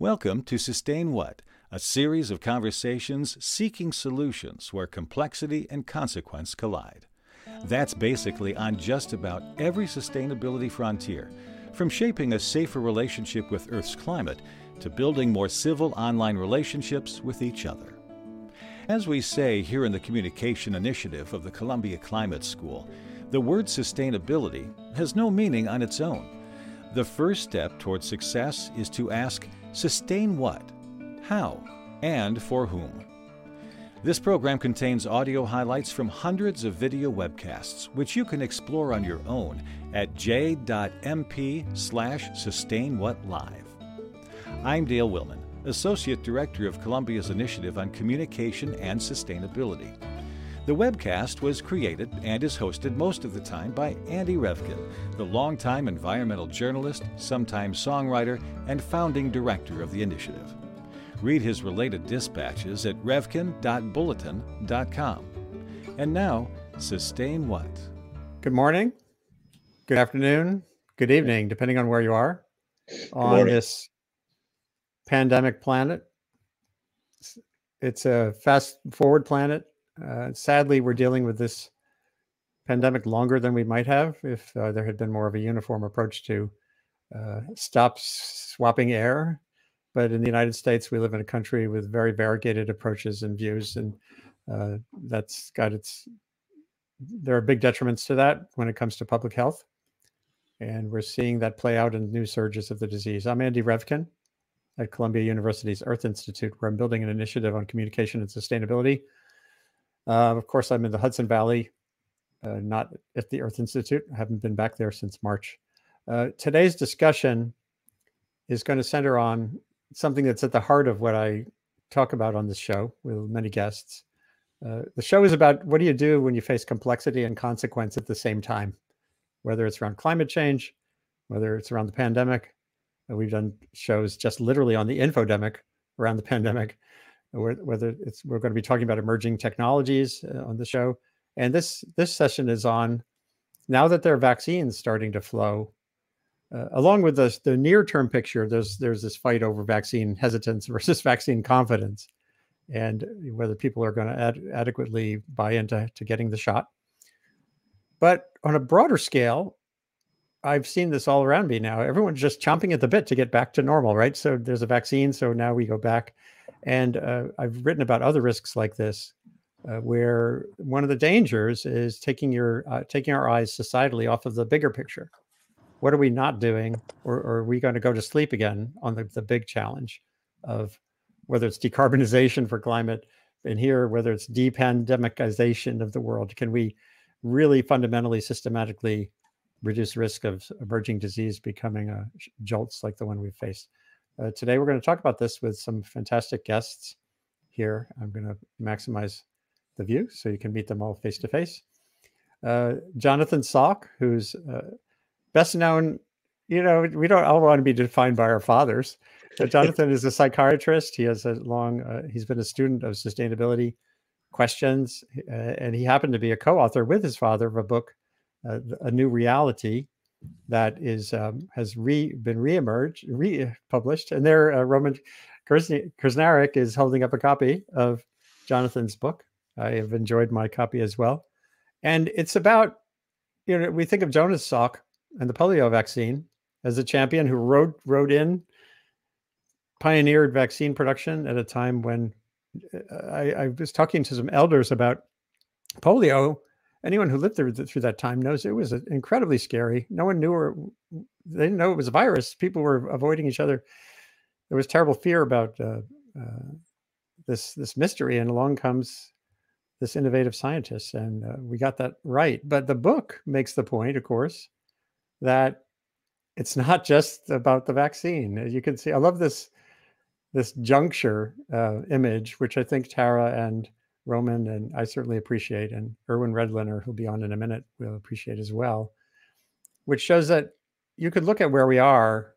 Welcome to Sustain What, a series of conversations seeking solutions where complexity and consequence collide. That's basically on just about every sustainability frontier, from shaping a safer relationship with Earth's climate to building more civil online relationships with each other. As we say here in the Communication Initiative of the Columbia Climate School, the word sustainability has no meaning on its own. The first step towards success is to ask sustain what, how, and for whom. This program contains audio highlights from hundreds of video webcasts, which you can explore on your own at j.mp slash sustainwhatlive. I'm Dale Willman, Associate Director of Columbia's Initiative on Communication and Sustainability. The webcast was created and is hosted most of the time by Andy Revkin, the longtime environmental journalist, sometime songwriter, and founding director of the initiative. Read his related dispatches at revkin.bulletin.com. And now, sustain what? Good morning, good afternoon, good evening, depending on where you are on this pandemic planet. It's a fast forward planet. Uh, sadly, we're dealing with this pandemic longer than we might have if uh, there had been more of a uniform approach to uh, stop swapping air but in the United States, we live in a country with very variegated approaches and views, and uh, that's got its. There are big detriments to that when it comes to public health, and we're seeing that play out in new surges of the disease. I'm Andy Revkin at Columbia University's Earth Institute, where I'm building an initiative on communication and sustainability. Uh, of course, I'm in the Hudson Valley, uh, not at the Earth Institute. I haven't been back there since March. Uh, today's discussion is going to center on something that's at the heart of what I talk about on this show with many guests. Uh, the show is about what do you do when you face complexity and consequence at the same time, whether it's around climate change, whether it's around the pandemic. Uh, we've done shows just literally on the infodemic around the pandemic, whether it's we're going to be talking about emerging technologies uh, on the show. And this this session is on now that there are vaccines starting to flow uh, along with the, the near term picture, there's there's this fight over vaccine hesitance versus vaccine confidence, and whether people are going to ad- adequately buy into to getting the shot. But on a broader scale, I've seen this all around me now. Everyone's just chomping at the bit to get back to normal, right? So there's a vaccine, so now we go back. And uh, I've written about other risks like this, uh, where one of the dangers is taking your uh, taking our eyes societally off of the bigger picture. What are we not doing? Or, or are we going to go to sleep again on the, the big challenge of whether it's decarbonization for climate and here whether it's depandemicization of the world? Can we really fundamentally systematically reduce risk of emerging disease becoming a jolts like the one we've faced uh, today we're going to talk about this with some fantastic guests here i'm going to maximize the view so you can meet them all face to face jonathan salk who's uh, best known, you know, we don't all want to be defined by our fathers. But Jonathan is a psychiatrist. He has a long, uh, he's been a student of sustainability questions, uh, and he happened to be a co-author with his father of a book, uh, A New Reality, that is um, has re been reemerged, republished, and there uh, Roman Krznaric is holding up a copy of Jonathan's book. I have enjoyed my copy as well, and it's about you know we think of Jonas Salk and the polio vaccine as a champion who rode rode in, pioneered vaccine production at a time when uh, I, I was talking to some elders about polio. Anyone who lived through, through that time knows it was incredibly scary. No one knew or they didn't know it was a virus. People were avoiding each other. There was terrible fear about uh, uh, this this mystery, and along comes this innovative scientist, and uh, we got that right. But the book makes the point, of course, that it's not just about the vaccine. As you can see, I love this this juncture uh, image, which I think Tara and Roman and I certainly appreciate, and Irwin Redlener, who'll be on in a minute, will appreciate as well, which shows that you could look at where we are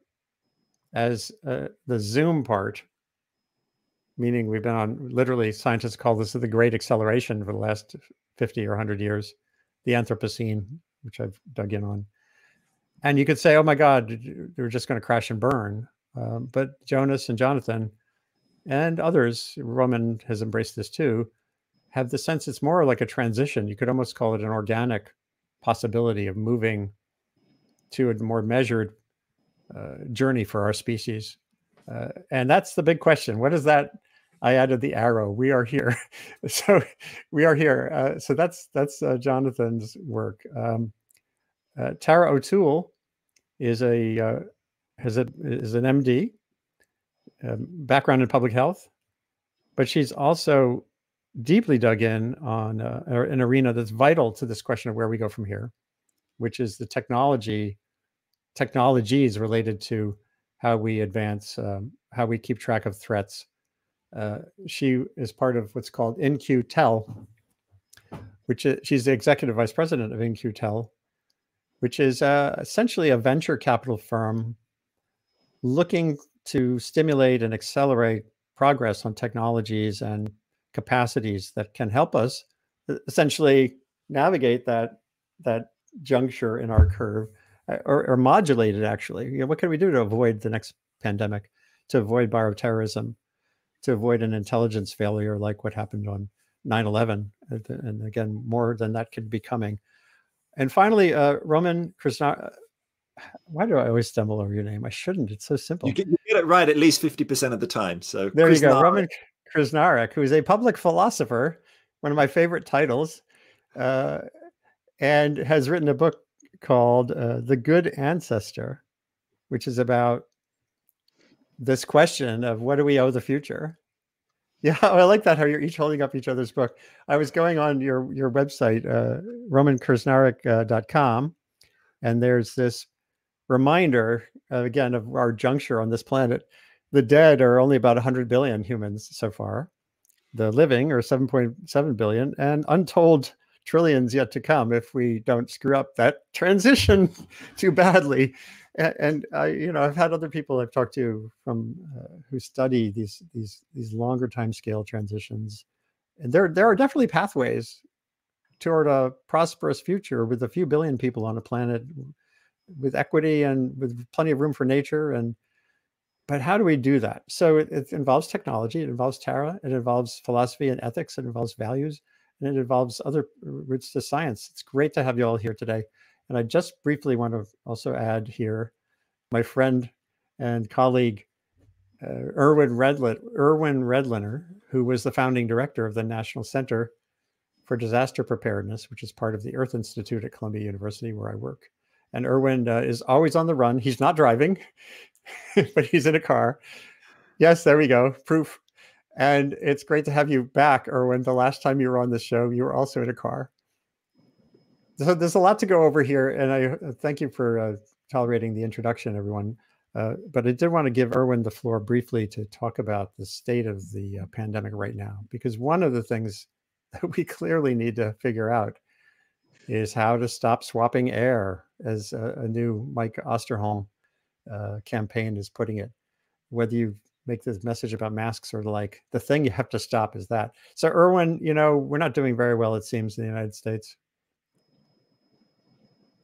as uh, the Zoom part, meaning we've been on literally scientists call this the great acceleration for the last 50 or 100 years, the Anthropocene, which I've dug in on and you could say, "Oh my God, they're just going to crash and burn." Um, but Jonas and Jonathan and others, Roman has embraced this too, have the sense it's more like a transition. You could almost call it an organic possibility of moving to a more measured uh, journey for our species. Uh, and that's the big question. What is that? I added the arrow. We are here. so we are here. Uh, so that's that's uh, Jonathan's work. Um, uh, Tara O'Toole is a uh, has a is an MD, um, background in public health, but she's also deeply dug in on uh, an arena that's vital to this question of where we go from here, which is the technology technologies related to how we advance, um, how we keep track of threats. Uh, she is part of what's called In-Q-Tel, which is, she's the executive vice president of In-Q-Tel, which is uh, essentially a venture capital firm looking to stimulate and accelerate progress on technologies and capacities that can help us essentially navigate that that juncture in our curve uh, or, or modulate it actually you know, what can we do to avoid the next pandemic to avoid bioterrorism to avoid an intelligence failure like what happened on 9-11 and again more than that could be coming and finally uh, roman krishna why do I always stumble over your name? I shouldn't. It's so simple. You get, you get it right at least 50% of the time. So there you go. Roman Krznaric, who is a public philosopher, one of my favorite titles, uh, and has written a book called uh, The Good Ancestor, which is about this question of what do we owe the future? Yeah, I like that how you're each holding up each other's book. I was going on your your website, uh, uh, and there's this reminder uh, again of our juncture on this planet. The dead are only about 100 billion humans so far. The living are 7.7 billion, and untold trillions yet to come if we don't screw up that transition too badly. And, and I, you know, I've had other people I've talked to from uh, who study these these these longer time scale transitions, and there there are definitely pathways toward a prosperous future with a few billion people on a planet with equity and with plenty of room for nature and but how do we do that so it, it, involves technology it involves tara it involves philosophy and ethics it involves values and it involves other roots to science it's great to have you all here today and i just briefly want to also add here my friend and colleague uh, Irwin Redlin, Irwin Redlener, who was the founding director of the National Center for Disaster Preparedness, which is part of the Earth Institute at Columbia University, where I work. And Irwin uh, is always on the run. He's not driving, but he's in a car. Yes, there we go. Proof. And it's great to have you back, Irwin. The last time you were on the show, you were also in a car. So there's a lot to go over here. And I uh, thank you for uh, tolerating the introduction, everyone. Uh, but I did want to give Irwin the floor briefly to talk about the state of the uh, pandemic right now, because one of the things that we clearly need to figure out is how to stop swapping air, as a, a new Mike Osterholm uh, campaign is putting it. Whether you make this message about masks or like, the thing you have to stop is that. So, Irwin, you know, we're not doing very well, it seems, in the United States.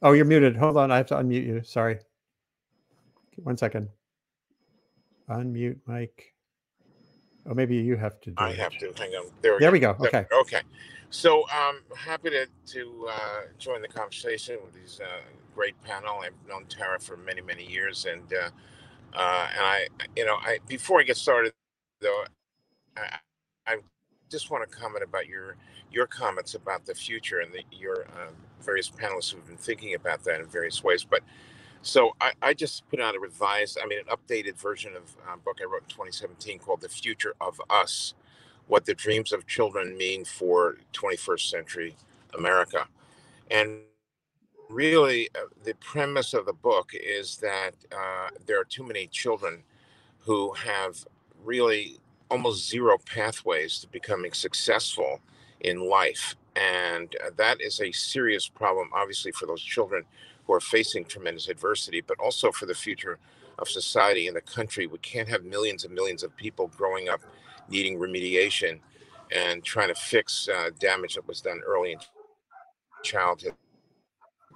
Oh, you're muted. Hold on. I have to unmute you. Sorry. One second. Unmute Mike. Oh, maybe you have to. I it. have to. Hang on. There we there go. we go. Okay. Okay. So I'm um, happy to, to uh, join the conversation with these uh, great panel. I've known Tara for many, many years. And, uh, uh, and I, you know, I, before I get started though, I, I just want to comment about your, your comments about the future and the, your um, various panelists who've been thinking about that in various ways. But so I, I, just put out a revised, I mean, an updated version of a book I wrote in 2017 called The Future of Us what the dreams of children mean for 21st century America. And really, uh, the premise of the book is that uh, there are too many children who have really almost zero pathways to becoming successful in life. And uh, that is a serious problem, obviously, for those children who are facing tremendous adversity, but also for the future of society and the country. We can't have millions and millions of people growing up needing remediation and trying to fix uh, damage that was done early in childhood.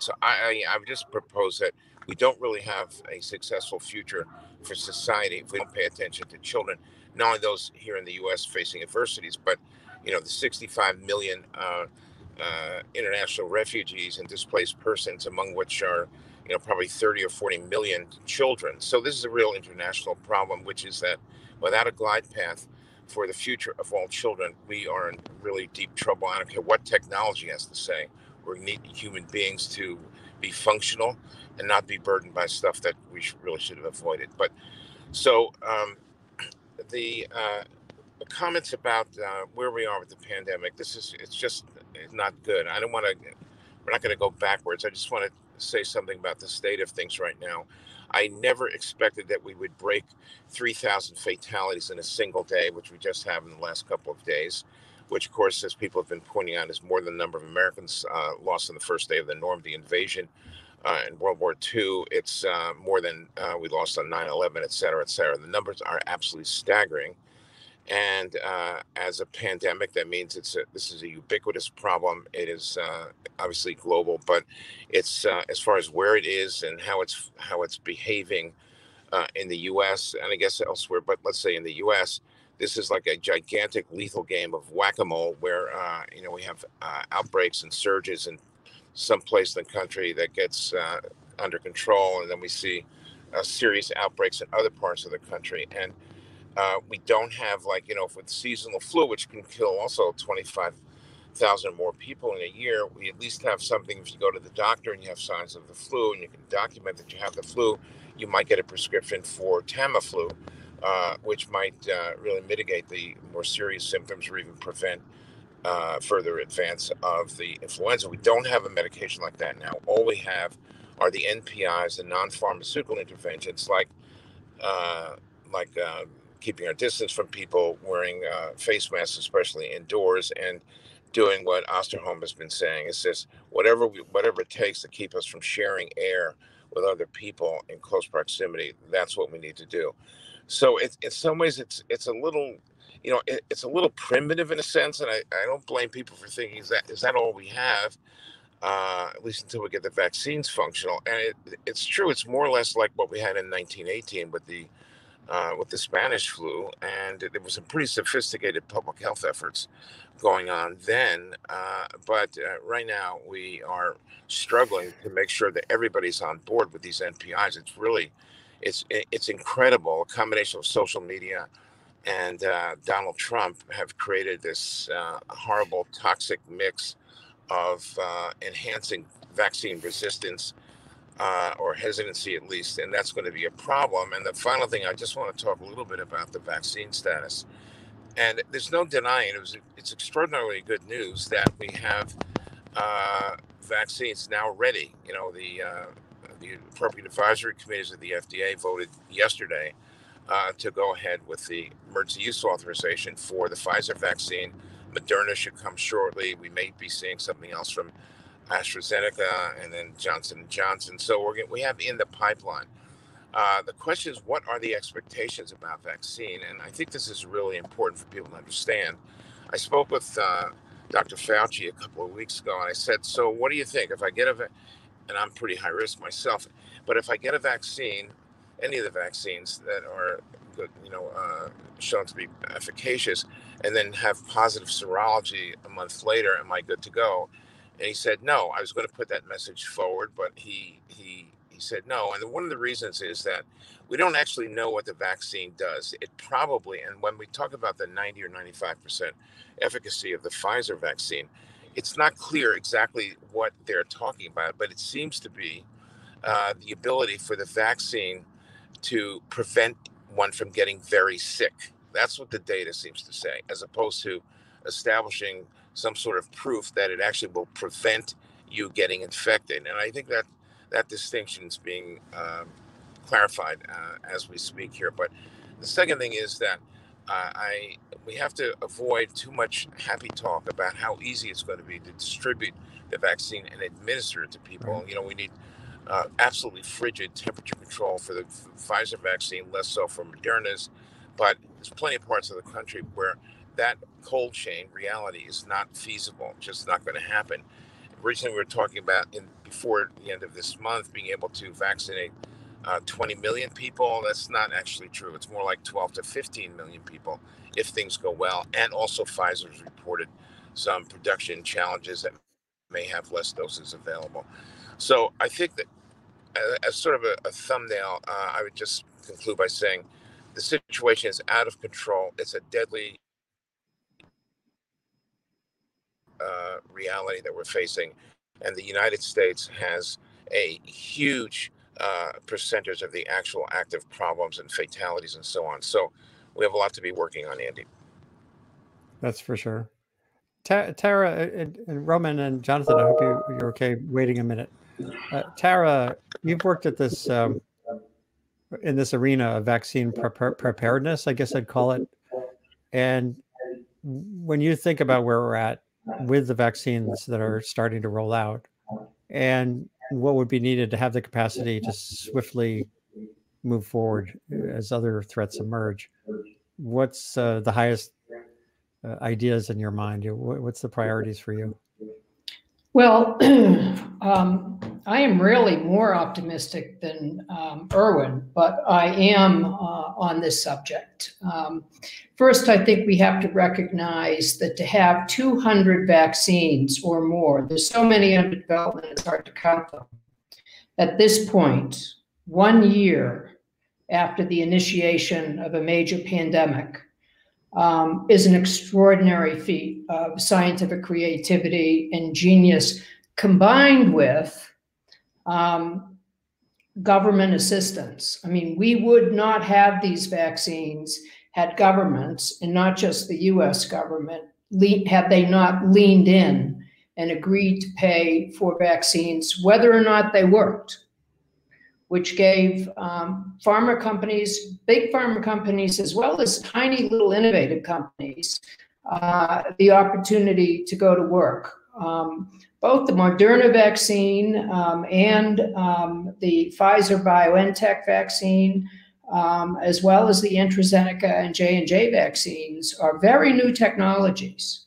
So I, I, I would just propose that we don't really have a successful future for society if we don't pay attention to children, not only those here in the U.S. facing adversities, but you know the 65 million uh, uh, international refugees and displaced persons, among which are you know probably 30 or 40 million children. So this is a real international problem, which is that without a glide path for the future of all children, we are in really deep trouble. I don't care what technology has to say. We need human beings to be functional and not be burdened by stuff that we should, really should have avoided. But so um, the, uh, the comments about uh, where we are with the pandemic, this is it's just it's not good. I don't want to. We're not going to go backwards. I just want to say something about the state of things right now. I never expected that we would break 3,000 fatalities in a single day, which we just have in the last couple of days, which, of course, as people have been pointing out, is more than the number of Americans uh, lost on the first day of the Normandy invasion uh, in World War II. It's uh, more than uh, we lost on 9 11, et cetera, et cetera. The numbers are absolutely staggering. And uh, as a pandemic, that means it's a, this is a ubiquitous problem. It is uh, obviously global, but it's uh, as far as where it is and how it's how it's behaving uh, in the U.S. and I guess elsewhere. But let's say in the U.S., this is like a gigantic lethal game of whack-a-mole, where uh, you know we have uh, outbreaks and surges in some place in the country that gets under control, and then we see serious outbreaks in other parts of the country and uh, we don't have like you know with seasonal flu, which can kill also twenty five thousand more people in a year. We at least have something. If you go to the doctor and you have signs of the flu, and you can document that you have the flu, you might get a prescription for Tamiflu, uh, which might uh, really mitigate the more serious symptoms or even prevent uh, further advance of the influenza. We don't have a medication like that now. All we have are the NPIs, the non-pharmaceutical interventions like uh, like uh, keeping our distance from people, wearing uh, face masks, especially indoors, and doing what Osterholm has been saying. It says whatever we, whatever it takes to keep us from sharing air with other people in close proximity. That's what we need to do. So it, in some ways, it's it's a little, you know, it, it's a little primitive in a sense, and I, I don't blame people for thinking is that is that all we have. Uh, at least until we get the vaccines functional. And it, it's true, it's more or less like what we had in 1918 with the uh, with the Spanish flu, and there was some pretty sophisticated public health efforts going on then. Uh, but uh, right now, we are struggling to make sure that everybody's on board with these NPIs. It's really, it's it's incredible. A combination of social media and uh, Donald Trump have created this uh, horrible, toxic mix of uh, enhancing vaccine resistance uh, or hesitancy at least, and that's going to be a problem. And the final thing, I just want to talk a little bit about the vaccine status. And there's no denying it was it's extraordinarily good news that we have uh, vaccines now ready. You know, the uh, the appropriate advisory committees of the FDA voted yesterday uh, to go ahead with the emergency use authorization for the Pfizer vaccine. Moderna should come shortly. We may be seeing something else from AstraZeneca, and then Johnson Johnson. So we're we have in the pipeline. Uh, the question is, what are the expectations about vaccine? And I think this is really important for people to understand. I spoke with uh, Dr. Fauci a couple of weeks ago, and I said, "So, what do you think if I get a?" and I'm pretty high risk myself, but if I get a vaccine, any of the vaccines that are good, you know, uh, shown to be efficacious, and then have positive serology a month later, am I good to go? And he said, no, I was going to put that message forward, but he, he, he said no. And one of the reasons is that we don't actually know what the vaccine does. It probably, and when we talk about the 90 or 95% efficacy of the Pfizer vaccine, it's not clear exactly what they're talking about, but it seems to be uh, the ability for the vaccine to prevent one from getting very sick. That's what the data seems to say, as opposed to establishing some sort of proof that it actually will prevent you getting infected. And I think that that distinction is being um, clarified uh, as we speak here. But the second thing is that uh, I we have to avoid too much happy talk about how easy it's going to be to distribute the vaccine and administer it to people. You know, we need uh, absolutely frigid temperature control for the Pfizer vaccine, less so for Moderna's. But there's plenty of parts of the country where that cold chain reality is not feasible, just not going to happen. Originally, we were talking about in before the end of this month being able to vaccinate uh, 20 million people. That's not actually true. It's more like 12 to 15 million people if things go well. And also, Pfizer's reported some production challenges that may have less doses available. So I think that as sort of a, a thumbnail, uh, I would just conclude by saying the situation is out of control. It's a deadly uh, reality that we're facing. And the United States has a huge uh, percentage of the actual active problems and fatalities and so on. So we have a lot to be working on, Andy. That's for sure. Tara and, and, Roman and Jonathan, I hope you, you're okay waiting a minute. Uh, Tara, you've worked at this um, in this arena of vaccine pre- preparedness, I guess I'd call it. And when you think about where we're at with the vaccines that are starting to roll out and what would be needed to have the capacity to swiftly move forward as other threats emerge, what's uh, the highest uh, ideas in your mind? What's the priorities for you? Well, um, I am really more optimistic than um, Irwin, but I am uh, on this subject. Um, first, I think we have to recognize that to have 200 vaccines or more, there's so many under development, it's hard to count them. At this point, one year after the initiation of a major pandemic, um, is an extraordinary feat of scientific creativity and genius combined with um, government assistance. I mean, we would not have these vaccines had governments, and not just the US government, had they not leaned in and agreed to pay for vaccines, whether or not they worked which gave um, pharma companies, big pharma companies, as well as tiny little innovative companies, uh, the opportunity to go to work. Um, both the Moderna vaccine um, and um, the Pfizer BioNTech vaccine, um, as well as the AstraZeneca and J&J vaccines, are very new technologies.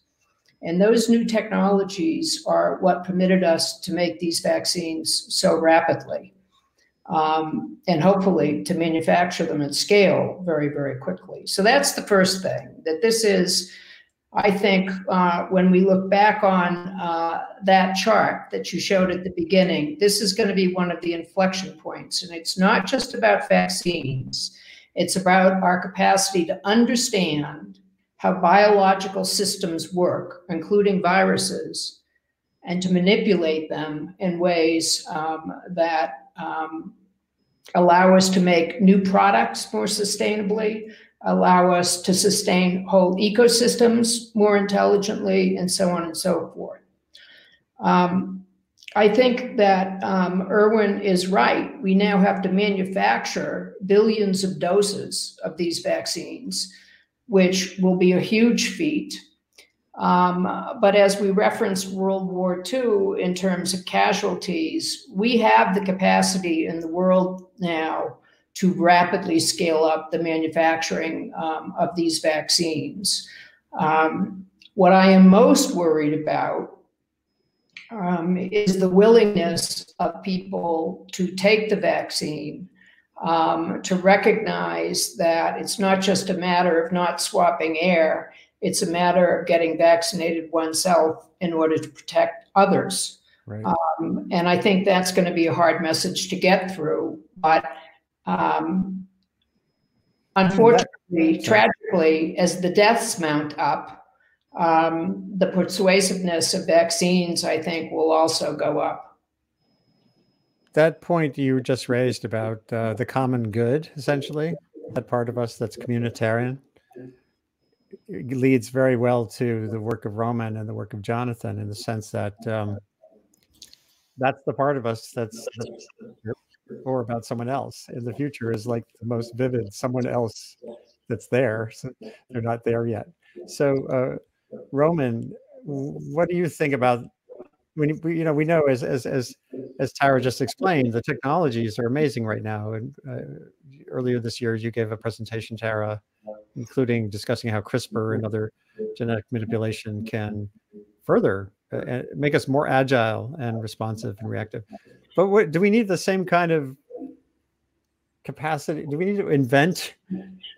And those new technologies are what permitted us to make these vaccines so rapidly um, and hopefully to manufacture them at scale very, very quickly. So that's the first thing that this is. I think uh, when we look back on uh, that chart that you showed at the beginning, this is going to be one of the inflection points. And it's not just about vaccines, it's about our capacity to understand how biological systems work, including viruses, and to manipulate them in ways um, that um, allow us to make new products more sustainably, allow us to sustain whole ecosystems more intelligently, and so on and so forth. Um, I think that um, Irwin is right. We now have to manufacture billions of doses of these vaccines, which will be a huge feat. Um, but as we reference World War II in terms of casualties, we have the capacity in the world now to rapidly scale up the manufacturing um, of these vaccines. Um, what I am most worried about um, is the willingness of people to take the vaccine, um, to recognize that it's not just a matter of not swapping air it's a matter of getting vaccinated oneself in order to protect others. Right. Um, and I think that's going to be a hard message to get through. But um, unfortunately, tragically, as the deaths mount up, um, the persuasiveness of vaccines, I think, will also go up. That point you just raised about uh, the common good, essentially, that part of us that's communitarian leads very well to the work of Roman and the work of Jonathan in the sense that um, that's the part of us that's, that's or about someone else in the future is like the most vivid someone else that's there so they're not there yet. So uh, roman what do you think about when you know we know as as as as Tara just explained the technologies are amazing right now and uh, earlier this year you gave a presentation Tara including discussing how CRISPR and other genetic manipulation can further uh, make us more agile and responsive and reactive. But what, do we need the same kind of capacity? Do we need to invent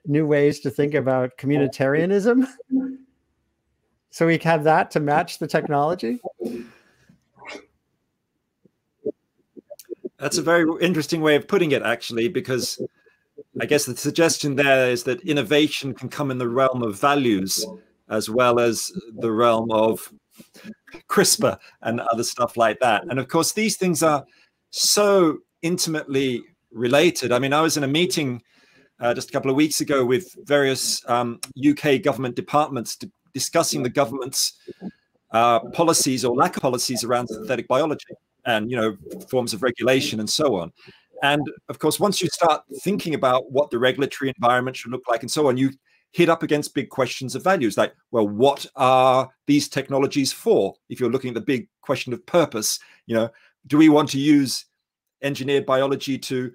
new ways to think about communitarianism? So we have that to match the technology? That's a very interesting way of putting it, actually, because I guess the suggestion there is that innovation can come in the realm of values as well as the realm of CRISPR and other stuff like that. And of course, these things are so intimately related. I mean, I was in a meeting uh, just a couple of weeks ago with various um, UK government departments discussing the government's uh, policies or lack of policies around synthetic biology and you know forms of regulation and so on. And of course, once you start thinking about what the regulatory environment should look like and so on, you hit up against big questions of values like, well, what are these technologies for? If you're looking at the big question of purpose, you know, do we want to use engineered biology to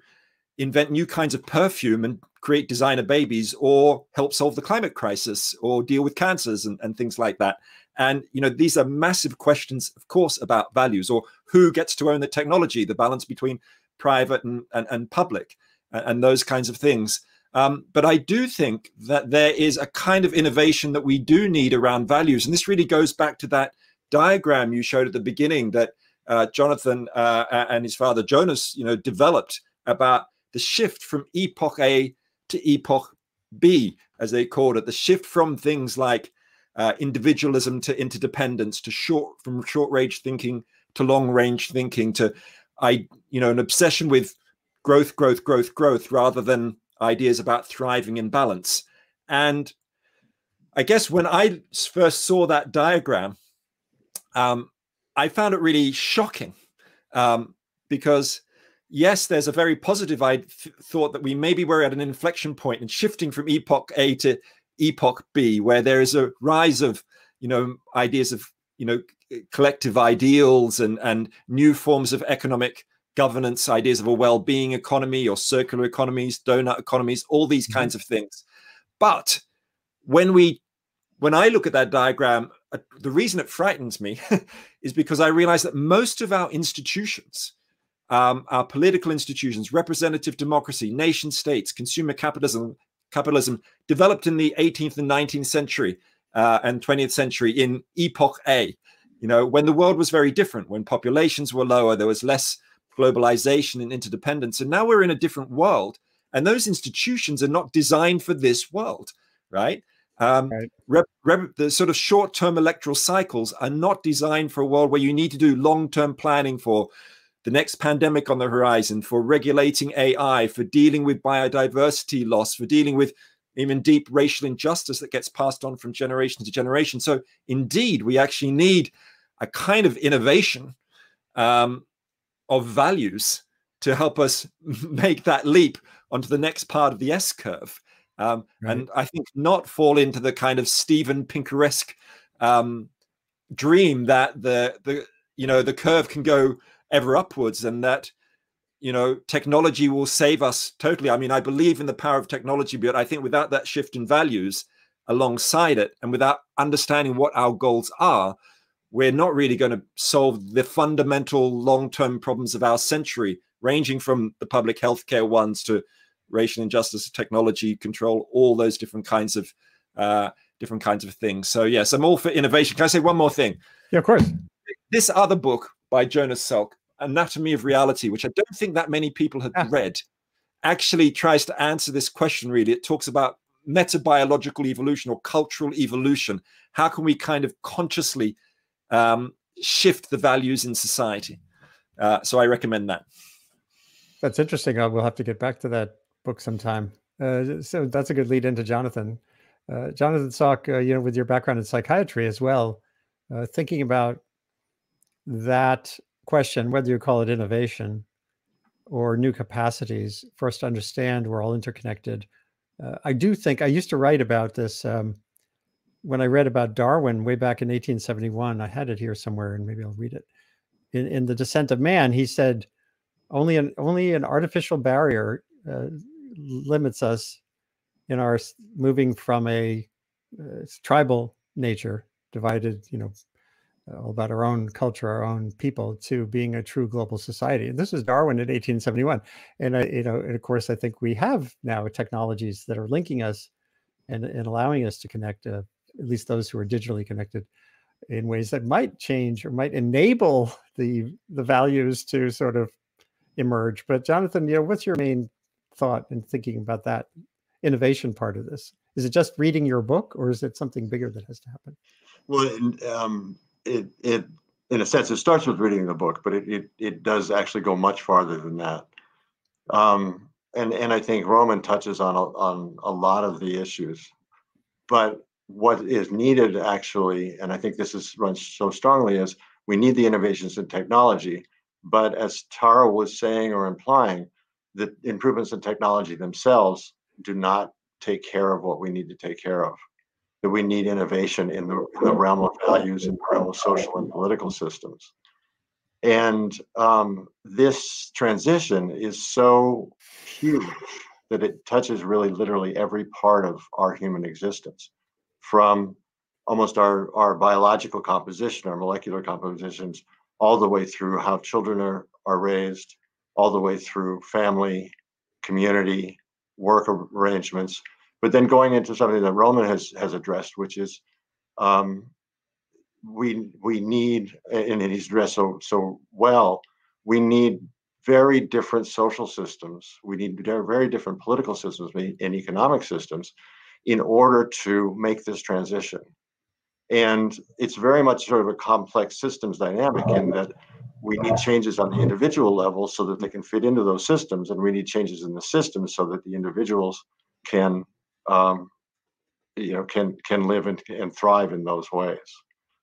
invent new kinds of perfume and create designer babies or help solve the climate crisis or deal with cancers and, and things like that? And you know these are massive questions of course about values or who gets to own the technology the balance between private and, and, and public and, and, those kinds of things um, but i do think that there is a kind of innovation that we do need around values. And this really goes back to that diagram you showed at the beginning that uh, jonathan uh, and his father jonas you know developed about the shift from epoch A to epoch B, as they called it, the shift from things like uh, individualism to interdependence, to short from short range thinking to long range thinking, to I you know an obsession with growth, growth, growth, growth, rather than ideas about thriving in balance. And I guess when I first saw that diagram, um, I found it really shocking um, because yes, there's a very positive I th- thought that we maybe were at an inflection point and shifting from epoch A to epoch B, where there is a rise of, you know, ideas of, you know, collective ideals and and new forms of economic governance, ideas of a well-being economy or circular economies, donut economies, all these mm-hmm. kinds of things. But when we when I look at that diagram, uh, the reason it frightens me is because I realize that most of our institutions um, our political institutions, representative democracy, nation states, consumer capitalism, capitalism developed in the 18th and 19th century uh, and 20th century in epoch A. You know, when the world was very different, when populations were lower, there was less globalization and interdependence. And now we're in a different world. And those institutions are not designed for this world, right? Um, right. Rep, rep, the sort of short term electoral cycles are not designed for a world where you need to do long term planning for the next pandemic on the horizon, for regulating AI, for dealing with biodiversity loss, for dealing with even deep racial injustice that gets passed on from generation to generation. So, indeed, we actually need a kind of innovation um, of values to help us make that leap onto the next part of the S curve. Um, right. And I think not fall into the kind of Steven Pinkeresque um, dream that the the you know the curve can go ever upwards and that you know technology will save us totally i mean i believe in the power of technology but i think without that shift in values alongside it and without understanding what our goals are we're not really going to solve the fundamental long-term problems of our century ranging from the public healthcare ones to racial injustice technology control all those different kinds of uh, different kinds of things so yes i'm all for innovation can i say one more thing yeah of course this other book by jonas salk Anatomy of Reality, which I don't think that many people have ah. read, actually tries to answer this question really. It talks about metabiological evolution or cultural evolution. How can we kind of consciously um, shift the values in society? Uh, so I recommend that. That's interesting. Uh, we'll have to get back to that book sometime. Uh, so that's a good lead into Jonathan. Uh, Jonathan Salk, uh, you know, with your background in psychiatry as well, uh, thinking about that question, whether you call it innovation or new capacities, for us to understand we're all interconnected. I do think I used to write about this um, when I read about Darwin way back in 1871. I had it here somewhere, and maybe I'll read it. In, in the Descent of Man, he said, "Only an only an artificial barrier uh, limits us in our moving from a uh, tribal nature, divided, you know, all about our own culture, our own people, to being a true global society. And this was Darwin in 1871. And I, you know, and of course, I think we have now technologies that are linking us and, and allowing us to connect, uh, at least those who are digitally connected, in ways that might change or might enable the the values to sort of emerge. But Jonathan, you know, what's your main thought in thinking about that innovation part of this? Is it just reading your book, or is it something bigger that has to happen? Well, um, it it in a sense it starts with reading the book, but it it, it does actually go much farther than that. Um, and and I think Roman touches on a, on a lot of the issues, but what is needed actually, and I think this is runs so strongly, is we need the innovations in technology. But as Tara was saying or implying, the improvements in technology themselves do not take care of what we need to take care of that we need innovation in the, in the realm of values, in the realm of social and political systems. And um, this transition is so huge that it touches really literally every part of our human existence, from almost our, our biological composition, our molecular compositions, all the way through how children are, are raised, all the way through family, community, work arrangements, but then going into something that Roman has has addressed, which is um, we we need, and he's addressed so so well, we need very different social systems. We need very different political systems and economic systems in order to make this transition. And it's very much sort of a complex systems dynamic in that we need changes on the individual level so that they can fit into those systems, and we need changes in the systems so that the individuals can um, you know can can live and, and thrive in those ways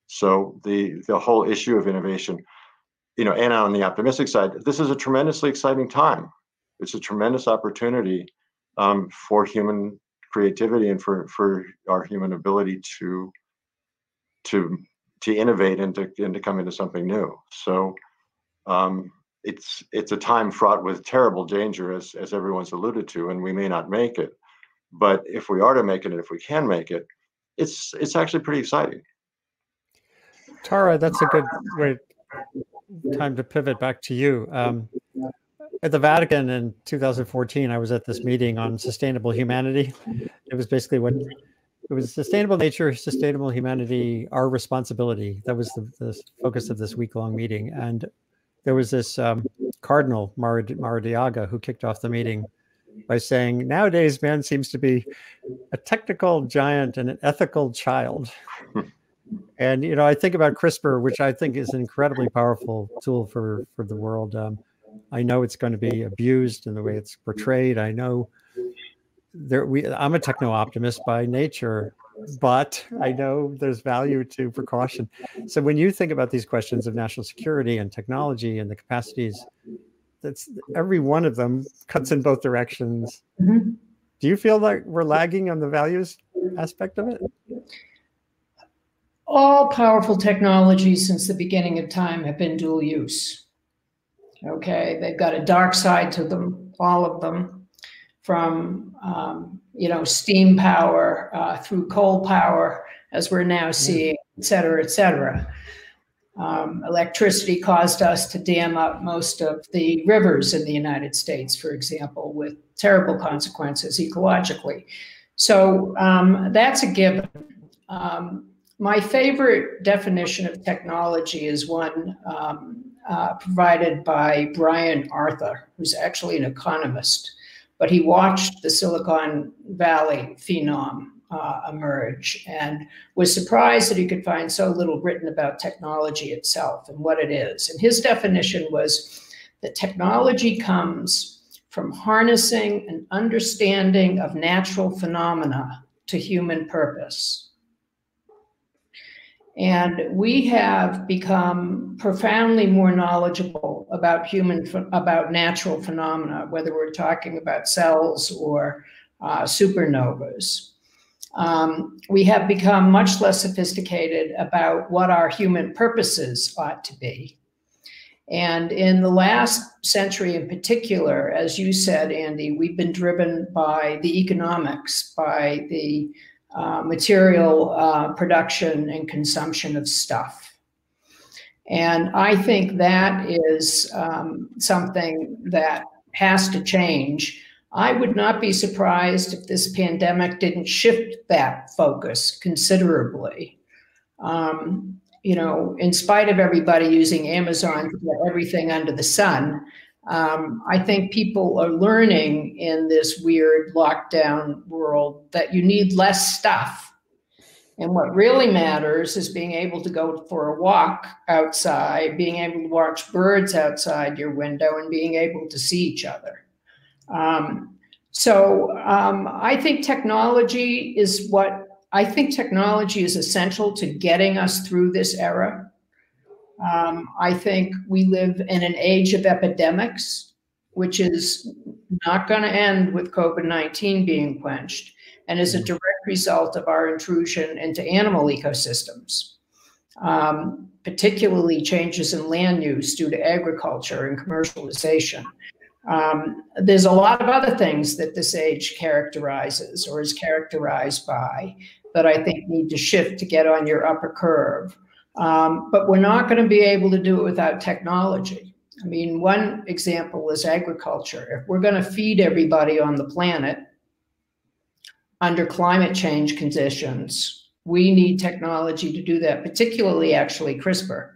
so the the whole issue of innovation you know and on the optimistic side this is a tremendously exciting time it's a tremendous opportunity um, for human creativity and for for our human ability to to to innovate and to and to come into something new so um, it's it's a time fraught with terrible danger as as everyone's alluded to and we may not make it but if we are to make it, and if we can make it, it's it's actually pretty exciting. Tara, that's a good way time to pivot back to you. Um, at the Vatican in 2014, I was at this meeting on sustainable humanity. It was basically what it was sustainable nature, sustainable humanity, our responsibility. That was the, the focus of this week long meeting. And there was this um, Cardinal Maradiaga who kicked off the meeting by saying nowadays man seems to be a technical giant and an ethical child. and you know, I think about CRISPR, which I think is an incredibly powerful tool for for the world. Um, I know it's going to be abused in the way it's portrayed. I know there we I'm a techno optimist by nature, but I know there's value to precaution. So when you think about these questions of national security and technology and the capacities that's every one of them cuts in both directions. Mm-hmm. Do you feel like we're lagging on the values aspect of it? All powerful technologies since the beginning of time have been dual use. Okay, they've got a dark side to them, all of them, from um, you know steam power uh, through coal power, as we're now seeing, et cetera, et cetera. Um, electricity caused us to dam up most of the rivers in the United States, for example, with terrible consequences ecologically. So um, that's a given. Um, my favorite definition of technology is one um, uh, provided by Brian Arthur, who's actually an economist, but he watched the Silicon Valley phenom uh, emerge and was surprised that he could find so little written about technology itself and what it is. And his definition was that technology comes from harnessing an understanding of natural phenomena to human purpose. And we have become profoundly more knowledgeable about human, about natural phenomena, whether we're talking about cells or uh, supernovas um, we have become much less sophisticated about what our human purposes ought to be. And in the last century in particular, as you said, Andy, we've been driven by the economics, by the uh, material uh, production and consumption of stuff. And I think that is um, something that has to change. I would not be surprised if this pandemic didn't shift that focus considerably. Um, you know, in spite of everybody using Amazon to get everything under the sun, um, I think people are learning in this weird lockdown world that you need less stuff and what really matters is being able to go for a walk outside, being able to watch birds outside your window, and being able to see each other. Um, so um, I think technology is what I think technology is essential to getting us through this era. Um, I think we live in an age of epidemics, which is not going to end with COVID 19 being quenched and is a mm-hmm. direct result of our intrusion into animal ecosystems, um, particularly changes in land use due to agriculture and commercialization. Um, there's a lot of other things that this age characterizes or is characterized by that I think need to shift to get on your upper curve. Um, but we're not going to be able to do it without technology. I mean, one example is agriculture. If we're going to feed everybody on the planet, under climate change conditions, we need technology to do that, particularly actually CRISPR.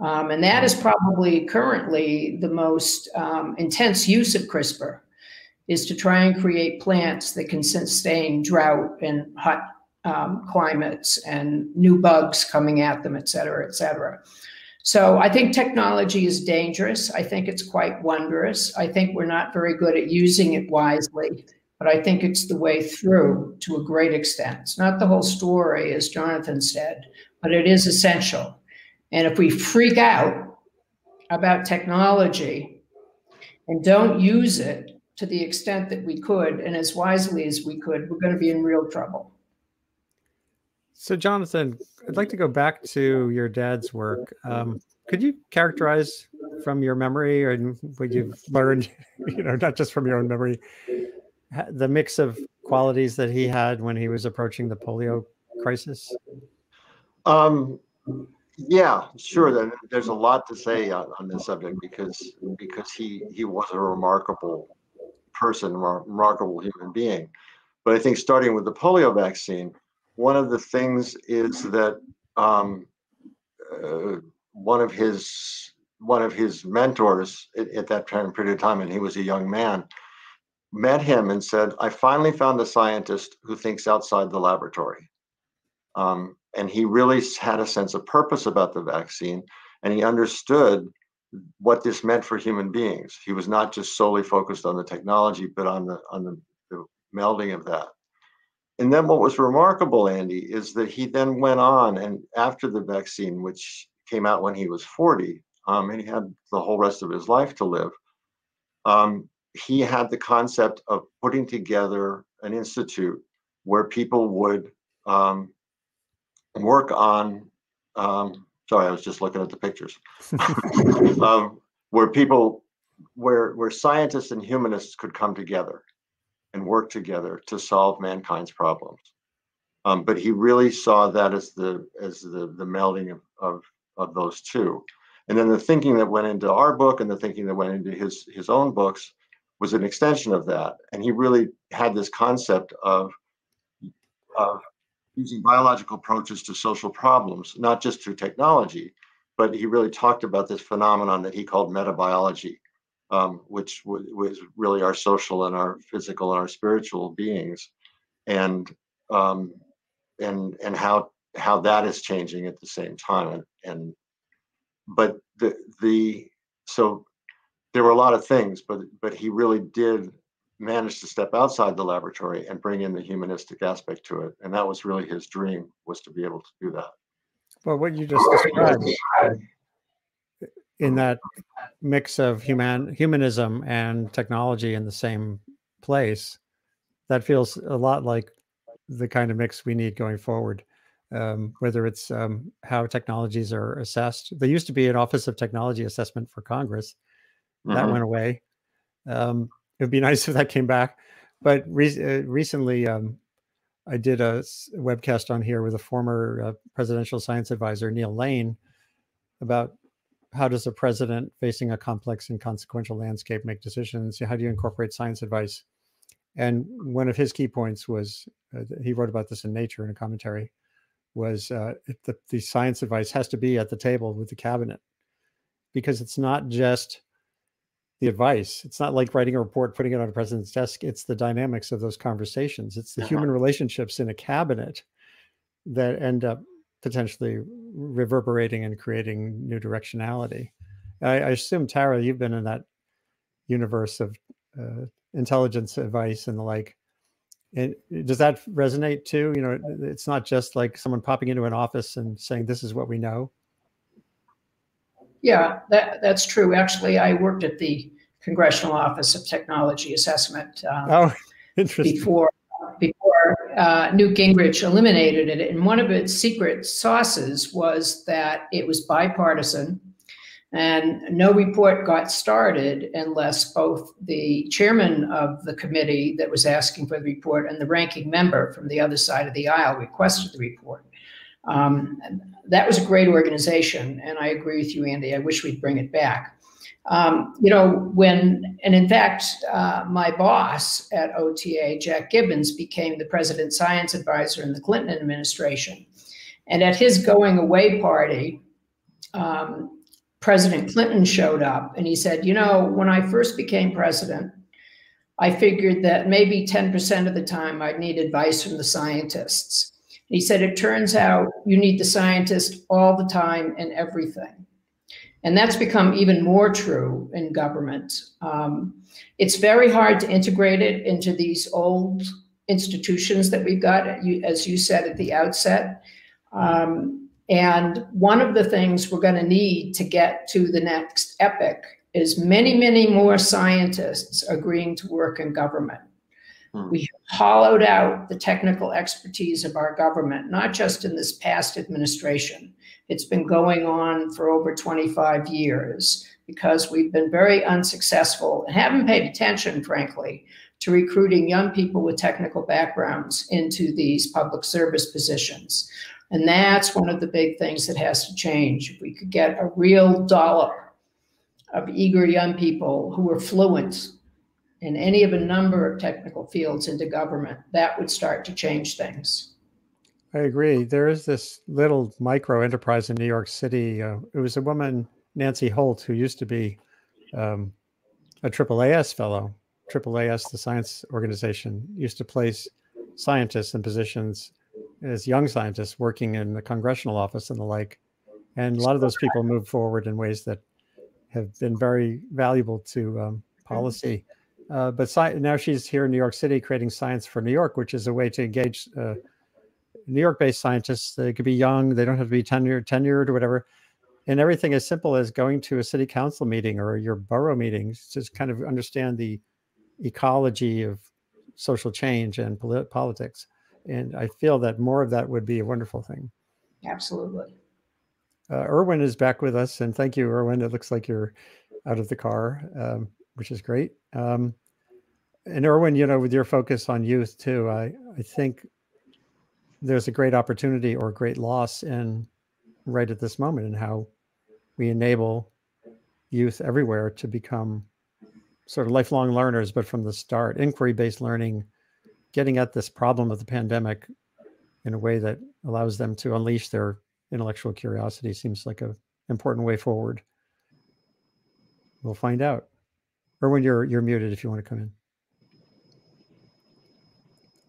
Um, and that is probably currently the most um, intense use of CRISPR is to try and create plants that can sustain drought and hot um, climates and new bugs coming at them, et cetera, et cetera. So I think technology is dangerous. I think it's quite wondrous. I think we're not very good at using it wisely but I think it's the way through to a great extent. It's not the whole story, as Jonathan said, but it is essential. And if we freak out about technology and don't use it to the extent that we could and as wisely as we could, we're going to be in real trouble. So, Jonathan, I'd like to go back to your dad's work. Um, could you characterize from your memory and what you've learned, you know, not just from your own memory, the mix of qualities that he had when he was approaching the polio crisis? Um, yeah, sure. There's a lot to say on, on, this subject because because he he was a remarkable person, remarkable human being. But I think starting with the polio vaccine, one of the things is that um, uh, one of his one of his mentors at, at that time period of time, and he was a young man, met him and said, I finally found a scientist who thinks outside the laboratory. Um, and he really had a sense of purpose about the vaccine and he understood what this meant for human beings. He was not just solely focused on the technology, but on the on the, the melding of that. And then what was remarkable, Andy, is that he then went on and after the vaccine, which came out when he was 40, um, and he had the whole rest of his life to live, um, he had the concept of putting together an institute where people would um, work on. Um, sorry, I was just looking at the pictures. um, where people, where where scientists and humanists could come together work together to solve mankind's problems. Um, but he really saw that as the as the the melding of, of of those two. And then the thinking that went into our book and the thinking that went into his his own books was an extension of that. And he really had this concept of, of using biological approaches to social problems, not just through technology, but he really talked about this phenomenon that he called metabiology, um, which w- was really our social and our physical and our spiritual beings, and um, and and how how that is changing at the same time. And, and but the the so there were a lot of things, but but he really did manage to step outside the laboratory and bring in the humanistic aspect to it, and that was really his dream was to be able to do that. Well, what you just described in that mix of human humanism and technology in the same place, that feels a lot like the kind of mix we need going forward. Um, whether it's um, how technologies are assessed. There used to be an Office of Technology Assessment for Congress, that mm-hmm. went away. Um, it would be nice if that came back. But re- uh, recently, um, I did a webcast on here with a former uh, presidential science advisor, Neal Lane, about how does a president facing a complex and consequential landscape make decisions? How do you incorporate science advice? And one of his key points was uh, he wrote about this in Nature in a commentary was uh, the, the science advice has to be at the table with the cabinet because it's not just the advice. It's not like writing a report, putting it on a president's desk. It's the dynamics of those conversations. It's the uh-huh. human relationships in a cabinet that end up potentially reverberating and creating new directionality. I, I assume Tara, you've been in that universe of uh, intelligence advice and the like. And does that resonate too? You know, it's not just like someone popping into an office and saying, "This is what we know." Yeah, that that's true. Actually, I worked at the Congressional Office of Technology Assessment. Um, oh, interesting. Before before uh, Newt Gingrich eliminated it, and one of its secret sauces was that it was bipartisan and no report got started unless both the chairman of the committee that was asking for the report and the ranking member from the other side of the aisle requested the report. Um, that was a great organization, and I agree with you, Andy. I wish we'd bring it back. Um, you know, when, and in fact, uh, my boss at OTA, Jack Gibbons, became the president's science advisor in the Clinton administration. And at his going away party, um, President Clinton showed up and he said, You know, when I first became president, I figured that maybe 10% of the time I'd need advice from the scientists. He said, It turns out you need the scientist all the time and everything. And that's become even more true in government. Um, it's very hard to integrate it into these old institutions that we've got, as you said at the outset. Um, and one of the things we're going to need to get to the next epic is many, many more scientists agreeing to work in government. Hmm. We hollowed out the technical expertise of our government, not just in this past administration. It's been going on for over 25 years because we've been very unsuccessful and haven't paid attention, frankly, to recruiting young people with technical backgrounds into these public service positions. And that's one of the big things that has to change. If we could get a real dollop of eager young people who are fluent in any of a number of technical fields into government, that would start to change things. I agree. There is this little micro enterprise in New York City. Uh, it was a woman, Nancy Holt, who used to be um, a AAAS fellow. AAAS, the science organization, used to place scientists in positions as young scientists working in the congressional office and the like. And a lot of those people move forward in ways that have been very valuable to um, policy. Uh, but sci- now she's here in New York City creating science for New York, which is a way to engage uh, New York-based scientists. They could be young; they don't have to be tenured, tenured or whatever. And everything as simple as going to a city council meeting or your borough meetings, just kind of understand the ecology of social change and polit- politics and I feel that more of that would be a wonderful thing. Absolutely. Uh, Irwin is back with us, and thank you, Irwin. It looks like you're out of the car, um, which is great. Um, and Irwin, you know, with your focus on youth too, I I think there's a great opportunity or great loss in right at this moment in how we enable youth everywhere to become sort of lifelong learners, but from the start, inquiry-based learning getting at this problem of the pandemic in a way that allows them to unleash their intellectual curiosity seems like an important way forward. We'll find out. Or when you're you're muted if you want to come in.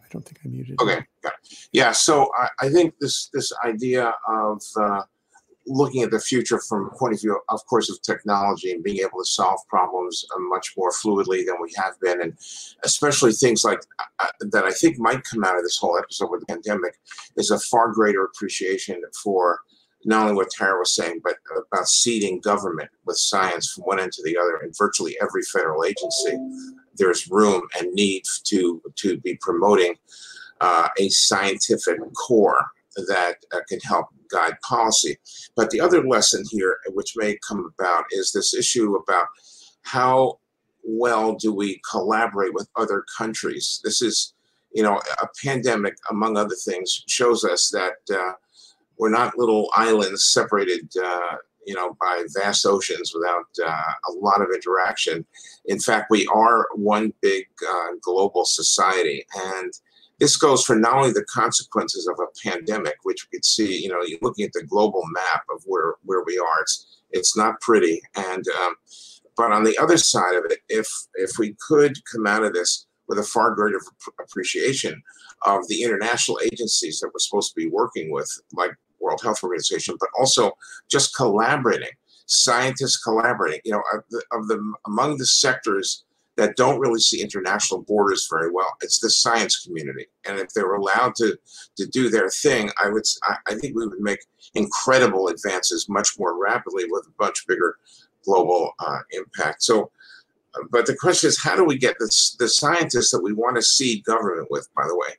I don't think I muted. Okay. Got it. Yeah. So I, I think this this idea of uh, looking at the future from a point of view, of course, of technology and being able to solve problems uh, much more fluidly than we have been, and especially things like uh, that I think might come out of this whole episode with the pandemic is a far greater appreciation for not only what Tara was saying, but about seeding government with science from one end to the other in virtually every federal agency. There's room and need to to be promoting uh, a scientific core that uh, can help guide policy. But the other lesson here, which may come about, is this issue about how well do we collaborate with other countries? This is, you know, a pandemic, among other things, shows us that uh, we're not little islands separated, uh, you know, by vast oceans without uh, a lot of interaction. In fact, we are one big uh, global society, and this goes for not only the consequences of a pandemic, which we could see, you know, you're looking at the global map of where where we are. It's it's not pretty, and um, but on the other side of it, if if we could come out of this with a far greater appreciation of the international agencies that we're supposed to be working with, like World Health Organization, but also just collaborating, scientists collaborating. You know, of the, of the among the sectors that don't really see international borders very well, it's the science community. And if they were allowed to to do their thing, I would I, I think we would make incredible advances much more rapidly with a much bigger global uh, impact. So but the question is, how do we get this, the scientists that we want to see government with, by the way,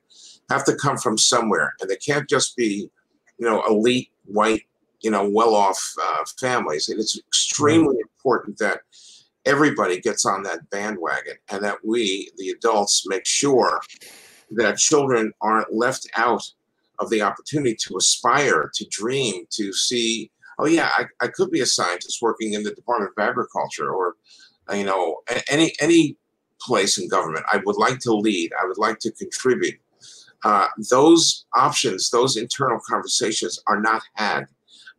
have to come from somewhere. And they can't just be, you know, elite, white, you know, well-off uh, families. And it's extremely important that everybody gets on that bandwagon and that we, the adults, make sure that children aren't left out of the opportunity to aspire, to dream, to see, oh yeah, I, I could be a scientist working in the Department of Agriculture or you know, any any place in government. I would like to lead. I would like to contribute. Uh, those options, those internal conversations, are not had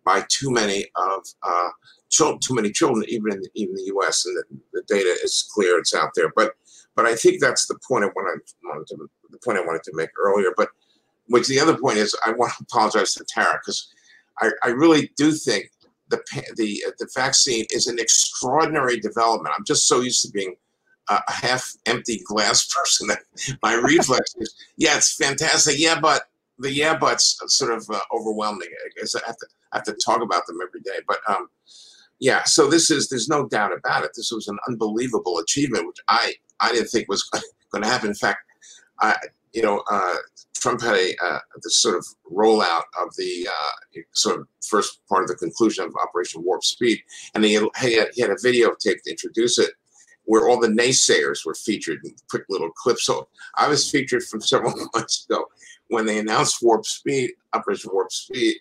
by too many of uh, too many children, even in even the U.S. And the, the, data is clear; it's out there. But but I think that's the point I wanted, to the point I wanted to make earlier. But which the other point is, I want to apologize to Tara because I, I really do think the the the vaccine is an extraordinary development. I'm just so used to being a half empty glass person my reflex is, yeah, it's fantastic. Yeah, but the yeah, but's sort of uh, overwhelming. I guess I have to I have to talk about them every day. But um, yeah, so this is there's no doubt about it. This was an unbelievable achievement, which I I didn't think was going to happen. In fact, I you know uh, Trump had a uh, this sort of rollout of the uh, sort of first part of the conclusion of Operation Warp Speed, and he had, he had, he had a videotape to introduce it, where all the naysayers were featured in quick little clips. So I was featured from several months ago when they announced Warp Speed, Operation Warp Speed,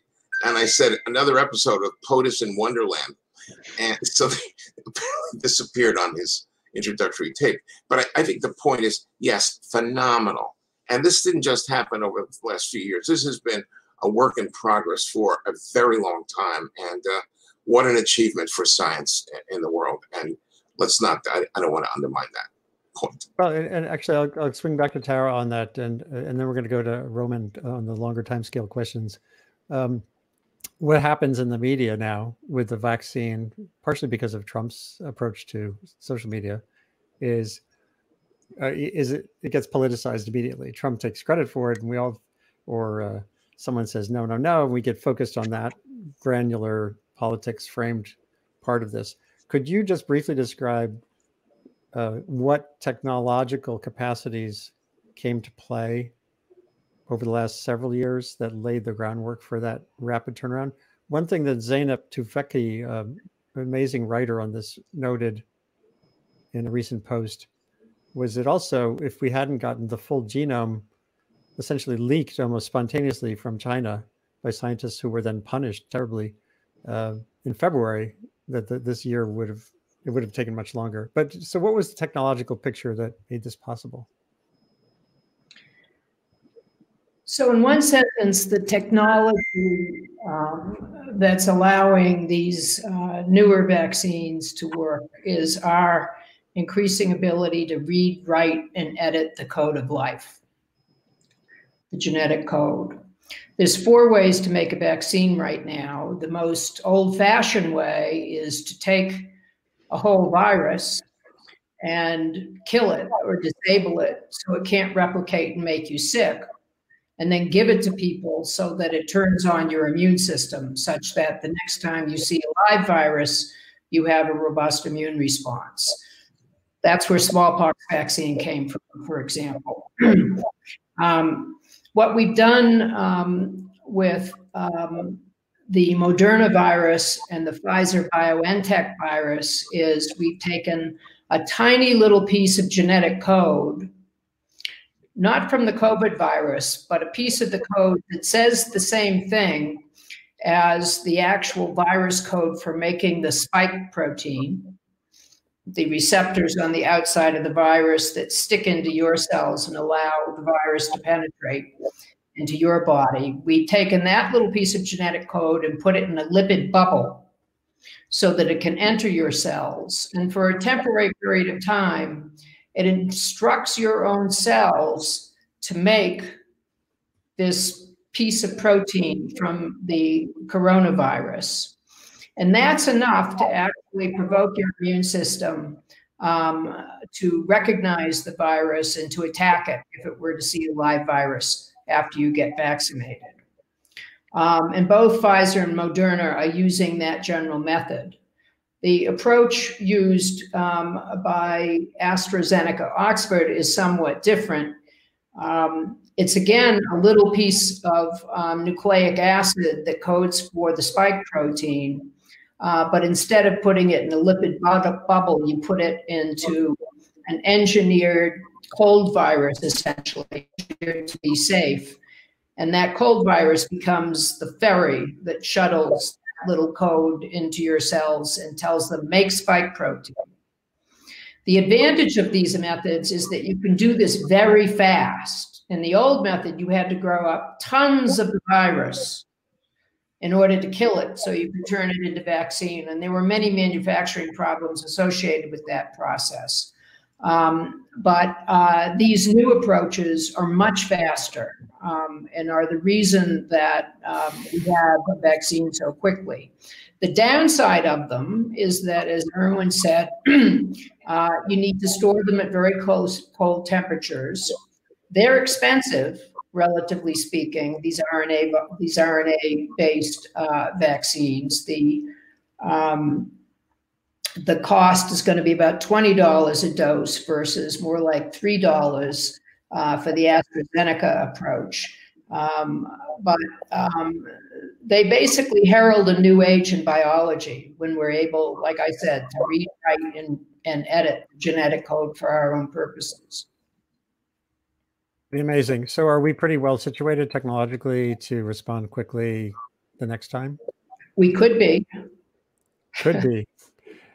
and I said another episode of POTUS in Wonderland, and so they apparently disappeared on his introductory tape. But I, I think the point is, yes, phenomenal and this didn't just happen over the last few years. This has been a work in progress for a very long time. And uh, what an achievement for science in the world. And let's not, I, I don't want to undermine that point. Well, and actually, I'll, I'll, swing back to Tara on that. And, and then we're going to go to Roman on the longer time scale questions. Um, what happens in the media now with the vaccine, partially because of Trump's approach to social media, is uh, is it it gets politicized immediately. Trump takes credit for it, and we all, or uh, someone says no, no, no, and we get focused on that granular politics framed part of this. Could you just briefly describe uh, what technological capacities came to play over the last several years that laid the groundwork for that rapid turnaround? One thing that Zeynep Tufekci, uh, amazing writer on this, noted in a recent post was it also if we hadn't gotten the full genome essentially leaked almost spontaneously from China by scientists who were then punished terribly uh, in February, that the, this year would have it would have taken much longer. But so, what was the technological picture that made this possible? So, in one sentence, the technology um, that's allowing these uh, newer vaccines to work is our increasing ability to read, write, and edit the code of life, the genetic code. There's four ways to make a vaccine right now. The most old fashioned way is to take a whole virus and kill it or disable it so it can't replicate and make you sick, and then give it to people so that it turns on your immune system such that the next time you see a live virus, you have a robust immune response. That's where smallpox vaccine came from, for example. um, what we've done um, with um, the Moderna virus and the Pfizer BioNTech virus is we've taken a tiny little piece of genetic code, not from the COVID virus, but a piece of the code that says the same thing as the actual virus code for making the spike protein, the receptors on the outside of the virus that stick into your cells and allow the virus to penetrate into your body. We've taken that little piece of genetic code and put it in a lipid bubble so that it can enter your cells. And for a temporary period of time, it instructs your own cells to make this piece of protein from the coronavirus. And that's enough to actually provoke your immune system um, to recognize the virus and to attack it if it were to see a live virus after you get vaccinated. Um, and both Pfizer and Moderna are using that general method. The approach used um, by AstraZeneca Oxford is somewhat different. Um, it's again a little piece of um, nucleic acid that codes for the spike protein, uh, but instead of putting it in a lipid bubble, you put it into an engineered cold virus, essentially, to be safe. And that cold virus becomes the ferry that shuttles that little code into your cells and tells them, make spike protein. The advantage of these methods is that you can do this very fast. In the old method, you had to grow up tons of the virus in order to kill it so you could turn it into vaccine. And there were many manufacturing problems associated with that process. Um, but uh, these new approaches are much faster um, and are the reason that um, we have a vaccine so quickly. The downside of them is that, as Irwin said, uh, you need to store them at very close cold temperatures. They're expensive, relatively speaking. These RNA these RNA based uh, vaccines. The um, the cost is going to be about $20 a dose versus more like $3 uh, for the AstraZeneca approach. Um, but um, they basically herald a new age in biology when we're able, like I said, to read, write, and, and edit genetic code for our own purposes. Amazing. So, are we pretty well situated technologically to respond quickly the next time? We could be. Could be.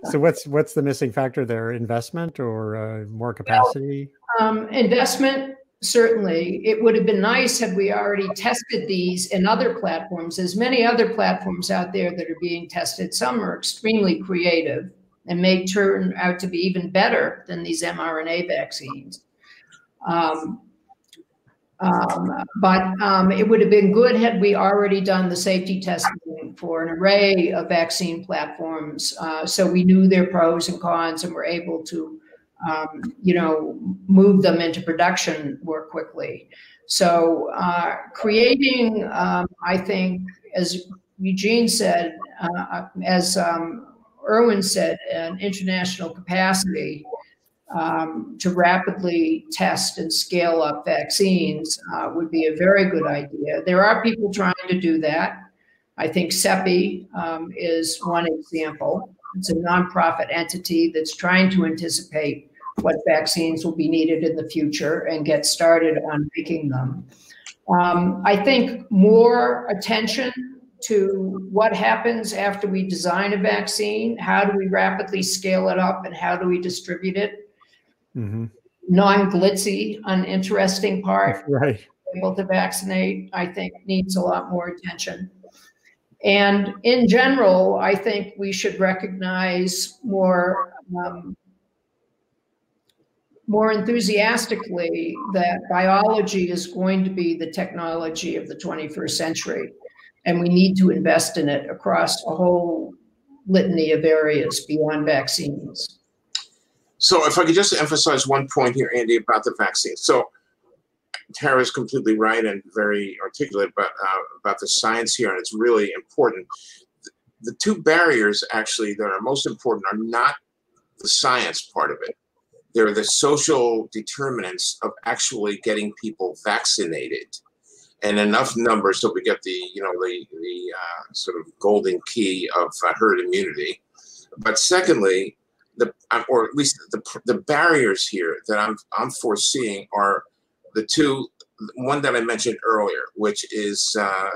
So what's what's the missing factor there? Investment or uh, more capacity? Well, um, investment certainly. It would have been nice had we already tested these in other platforms. There's many other platforms out there that are being tested. Some are extremely creative and may turn out to be even better than these mRNA vaccines. Um, um, but um, it would have been good had we already done the safety testing for an array of vaccine platforms, uh, so we knew their pros and cons and were able to, um, you know, move them into production more quickly. So uh, creating, um, I think, as Eugene said, uh, as um, Irwin said, an international capacity um, to rapidly test and scale up vaccines uh, would be a very good idea. There are people trying to do that. I think CEPI um, is one example. It's a nonprofit entity that's trying to anticipate what vaccines will be needed in the future and get started on making them. Um, I think more attention to what happens after we design a vaccine, how do we rapidly scale it up, and how do we distribute it mm-hmm. non-glitzy, uninteresting part. Right. Able to vaccinate, I think, needs a lot more attention. And in general, I think we should recognize more um, more enthusiastically that biology is going to be the technology of the 21st century, and we need to invest in it across a whole litany of areas beyond vaccines. So if I could just emphasize one point here, Andy, about the vaccine. So Tara is completely right and very articulate about, uh, about the science here, and it's really important. The two barriers actually that are most important are not the science part of it. They're the social determinants of actually getting people vaccinated and enough numbers so we get the, you know, the, the uh, sort of golden key of uh, herd immunity. But secondly, the or at least the the barriers here that I'm I'm foreseeing are the two one that I mentioned earlier, which is uh,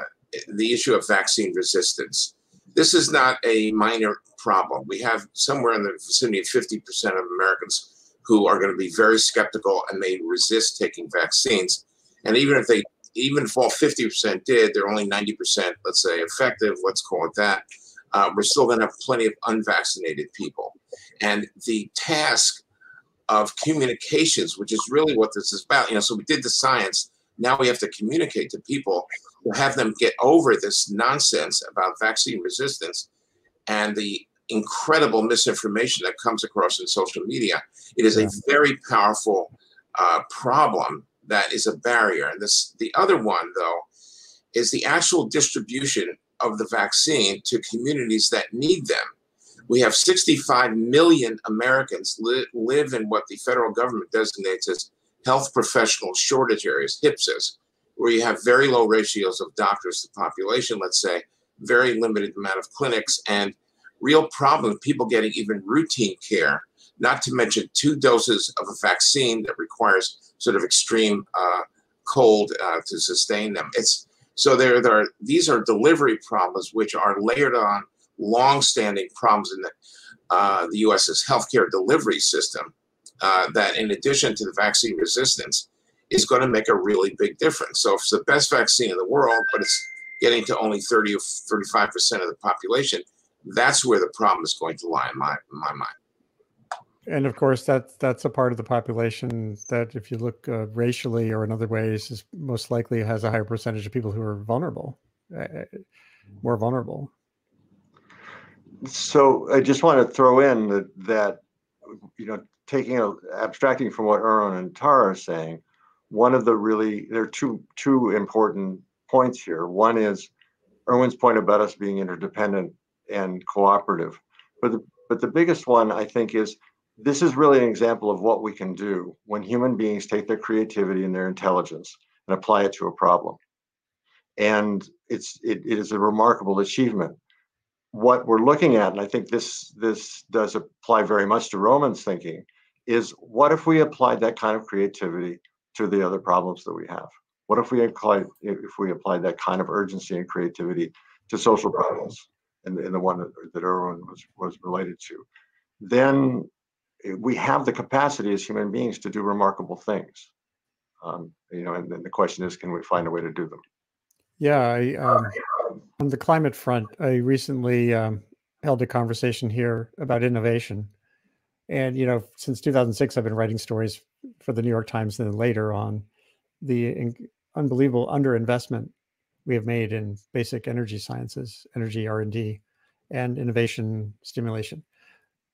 the issue of vaccine resistance. This is not a minor problem. We have somewhere in the vicinity of 50% of Americans who are going to be very skeptical and may resist taking vaccines. And even if they, even if all 50% did, they're only 90%, let's say, effective, let's call it that. Uh, we're still going to have plenty of unvaccinated people. And the task of communications, which is really what this is about, you know, so we did the science. Now we have to communicate to people to have them get over this nonsense about vaccine resistance and the incredible misinformation that comes across in social media. It is a very powerful uh, problem that is a barrier. And this, the other one, though, is the actual distribution of the vaccine to communities that need them. We have 65 million Americans li- live in what the federal government designates as health professional shortage areas, HPSAs, where you have very low ratios of doctors to population, let's say, very limited amount of clinics, and real problem people getting even routine care, not to mention two doses of a vaccine that requires sort of extreme uh, cold uh, to sustain them. It's so there, there are these are delivery problems which are layered on long-standing problems in the, uh, the U.S.'s healthcare delivery system. Uh, that, in addition to the vaccine resistance, is going to make a really big difference. So, if it's the best vaccine in the world, but it's getting to only 30 or 35 percent of the population, that's where the problem is going to lie in my in my mind. And of course, that that's a part of the population that, if you look uh, racially or in other ways, is most likely has a higher percentage of people who are vulnerable, uh, more vulnerable. So I just want to throw in that that you know, taking a, abstracting from what Irwin and Tara are saying, one of the really there are two two important points here. One is Irwin's point about us being interdependent and cooperative, but the but the biggest one I think is this is really an example of what we can do when human beings take their creativity and their intelligence and apply it to a problem. And it's it, it is a remarkable achievement. What we're looking at, and I think this this does apply very much to Roman's thinking, is what if we applied that kind of creativity to the other problems that we have? What if we applied if we applied that kind of urgency and creativity to social problems, and, and the one that, that Irwin was was related to? Then we have the capacity as human beings to do remarkable things. Um, you know, and then the question is, can we find a way to do them? Yeah, I, um, on the climate front, I recently um, held a conversation here about innovation, and you know, since 2006, I've been writing stories for the New York Times and then later on the in- unbelievable underinvestment we have made in basic energy sciences, energy R and D, and innovation stimulation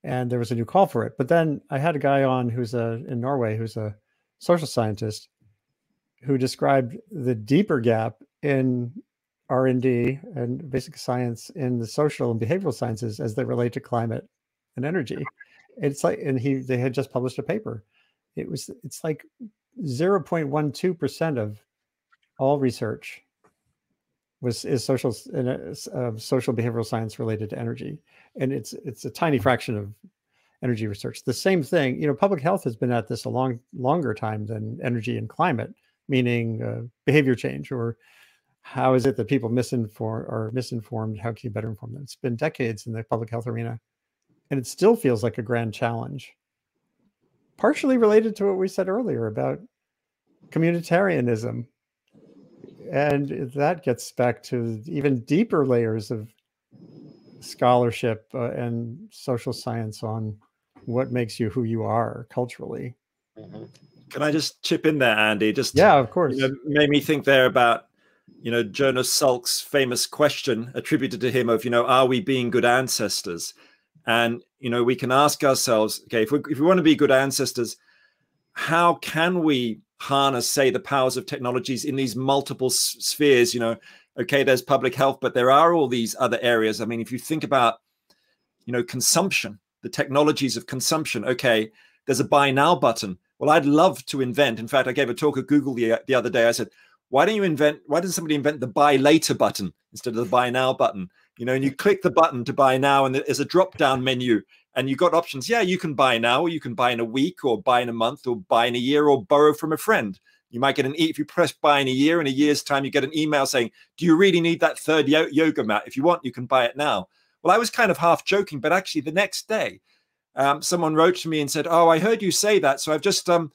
and there was a new call for it. But then I had a guy on who's a in Norway who's a social scientist who described the deeper gap in R&D and basic science in the social and behavioral sciences as they relate to climate and energy. It's like and he they had just published a paper. It was it's like 0.12% of all research was is social and uh, social behavioral science related to energy and it's it's a tiny fraction of energy research the same thing you know public health has been at this a long longer time than energy and climate meaning uh, behavior change or how is it that people misinform or misinformed how can you better inform them it's been decades in the public health arena and it still feels like a grand challenge partially related to what we said earlier about communitarianism and that gets back to even deeper layers of scholarship uh, and social science on what makes you who you are culturally. Mm-hmm. Can I just chip in there, Andy? Just yeah, of course. You know, made me think there about you know Jonas Salk's famous question attributed to him of you know are we being good ancestors? And you know we can ask ourselves, okay, if we if we want to be good ancestors, how can we harness, say, the powers of technologies in these multiple s- spheres. You know, okay, there's public health, but there are all these other areas. I mean, if you think about, you know, consumption, the technologies of consumption, okay, there's a buy now button. Well, I'd love to invent. In fact, I gave a talk at Google the, the other day. I said, why don't you invent, why doesn't somebody invent the buy later button instead of the buy now button? You know, and you click the button to buy now, and there's a drop down menu and you got options. Yeah, you can buy now, or you can buy in a week, or buy in a month, or buy in a year, or borrow from a friend. You might get an e if you press buy in a year, in a year's time, you get an email saying, "Do you really need that third yo- yoga mat? If you want, you can buy it now." Well, I was kind of half joking, but actually, the next day, um, someone wrote to me and said, "Oh, I heard you say that, so I've just um,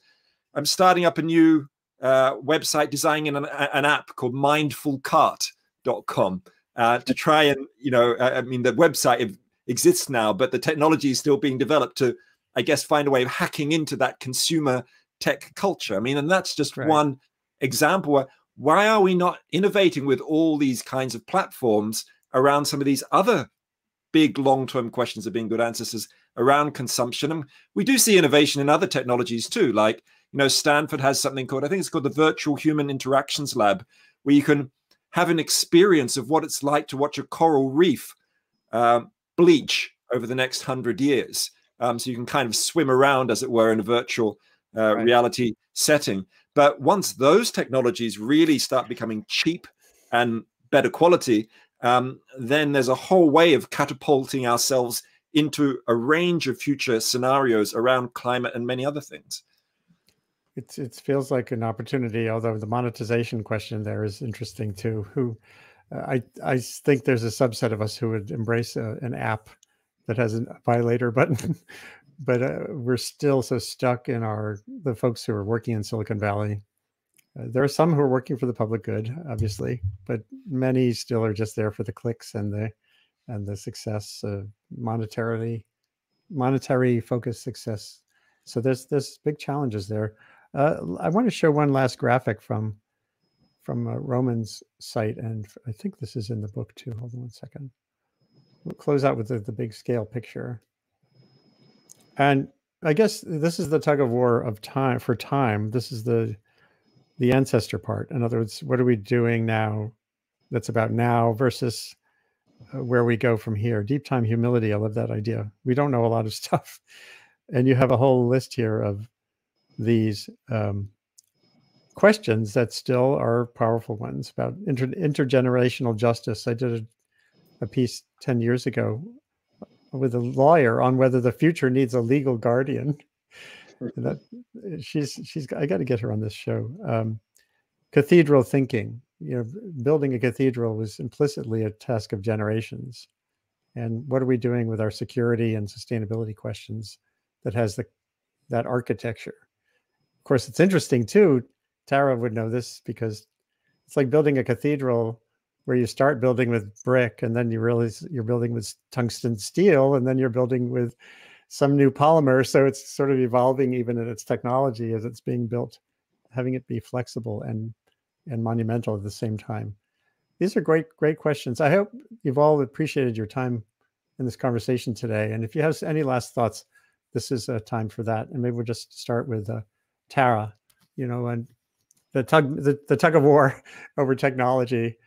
I'm starting up a new uh, website, designing an, an app called MindfulCart.com uh, to try and you know, I mean, the website exists now, but the technology is still being developed to, I guess, find a way of hacking into that consumer tech culture. I mean, and that's just right. one example. Why are we not innovating with all these kinds of platforms around some of these other big long-term questions of being good ancestors around consumption? And we do see innovation in other technologies too, like you know, Stanford has something called I think it's called the Virtual Human Interactions Lab, where you can have an experience of what it's like to watch a coral reef um, bleach over the next hundred years. Um, so you can kind of swim around, as it were, in a virtual uh, right. reality setting. But once those technologies really start becoming cheap and better quality, um, then there's a whole way of catapulting ourselves into a range of future scenarios around climate and many other things. It's it feels like an opportunity, although the monetization question there is interesting too. Who uh, I I think there's a subset of us who would embrace a, an app that has a buy later button but uh, we're still so stuck in our the folks who are working in Silicon Valley. Uh, there are some who are working for the public good, obviously, but many still are just there for the clicks and the and the success, uh, monetarily, monetary focused success. So there's there's big challenges there. Uh, I want to show one last graphic from from uh, Roman's site, and I think this is in the book too. Hold on one second. We'll close out with the, the big scale picture. And I guess this is the tug of war of time for time. This is the the ancestor part. In other words, what are we doing now that's about now versus uh, where we go from here? Deep time humility. I love that idea. We don't know a lot of stuff. And you have a whole list here of these um, questions that still are powerful ones about inter- intergenerational justice. I did a, a piece 10 years ago with a lawyer on whether the future needs a legal guardian. that she's she's I got to get her on this show. Um, cathedral thinking, you know, building a cathedral was implicitly a task of generations. And what are we doing with our security and sustainability questions that has the that architecture? Course, it's interesting too. Tara would know this because it's like building a cathedral where you start building with brick and then you realize you're building with tungsten steel and then you're building with some new polymer. So it's sort of evolving even in its technology as it's being built having it be flexible and and monumental at the same time. These are great great questions. I hope you've all appreciated your time in this conversation today. And if you have any last thoughts this is a time for that. And maybe we'll just start with uh, tara you know and the tug the, the tug of war over technology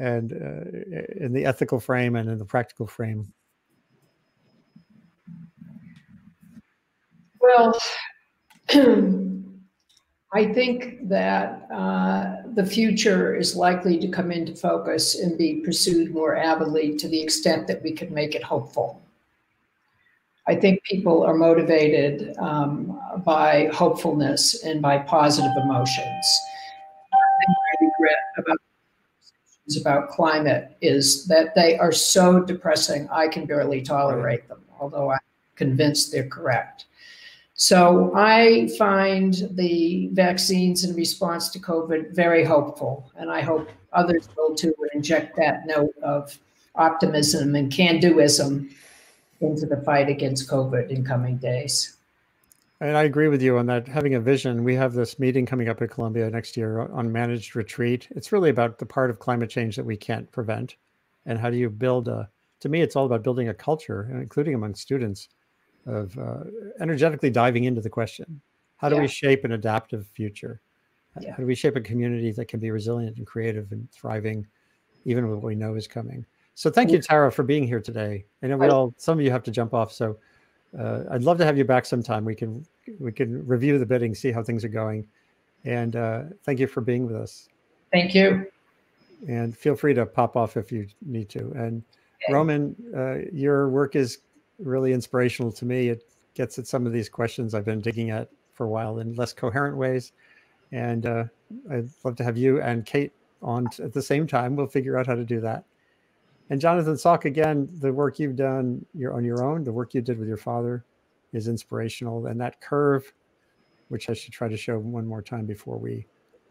and uh, in the ethical frame and in the practical frame? Well, I think that uh, the future is likely to come into focus and be pursued more avidly to the extent that we can make it hopeful. I think people are motivated um, by hopefulness and by positive emotions. I regret about about climate is that they are so depressing, I can barely tolerate them, although I'm convinced they're correct. So I find the vaccines in response to COVID very hopeful, and I hope others will too and inject that note of optimism and can-doism into the fight against COVID in coming days. And I agree with you on that. Having a vision, we have this meeting coming up at Columbia next year on managed retreat. It's really about the part of climate change that we can't prevent, and how do you build a. To me, it's all about building a culture, including among students, of uh, energetically diving into the question: How do yeah. we shape an adaptive future? Yeah. How do we shape a community that can be resilient and creative and thriving, even with what we know is coming? So, thank you, Tara, for being here today. I know we all some of you have to jump off, so uh, I'd love to have you back sometime. We can we can review the bidding, see how things are going, and uh, thank you for being with us. Thank you. And feel free to pop off if you need to. And okay. Roman, uh, your work is really inspirational to me. It gets at some of these questions I've been digging at for a while in less coherent ways. And uh, I'd love to have you and Kate on at the same time. We'll figure out how to do that. And Jonathan Salk, again, the work you've done you're on your own, the work you did with your father is inspirational. And that curve, which I should try to show one more time before we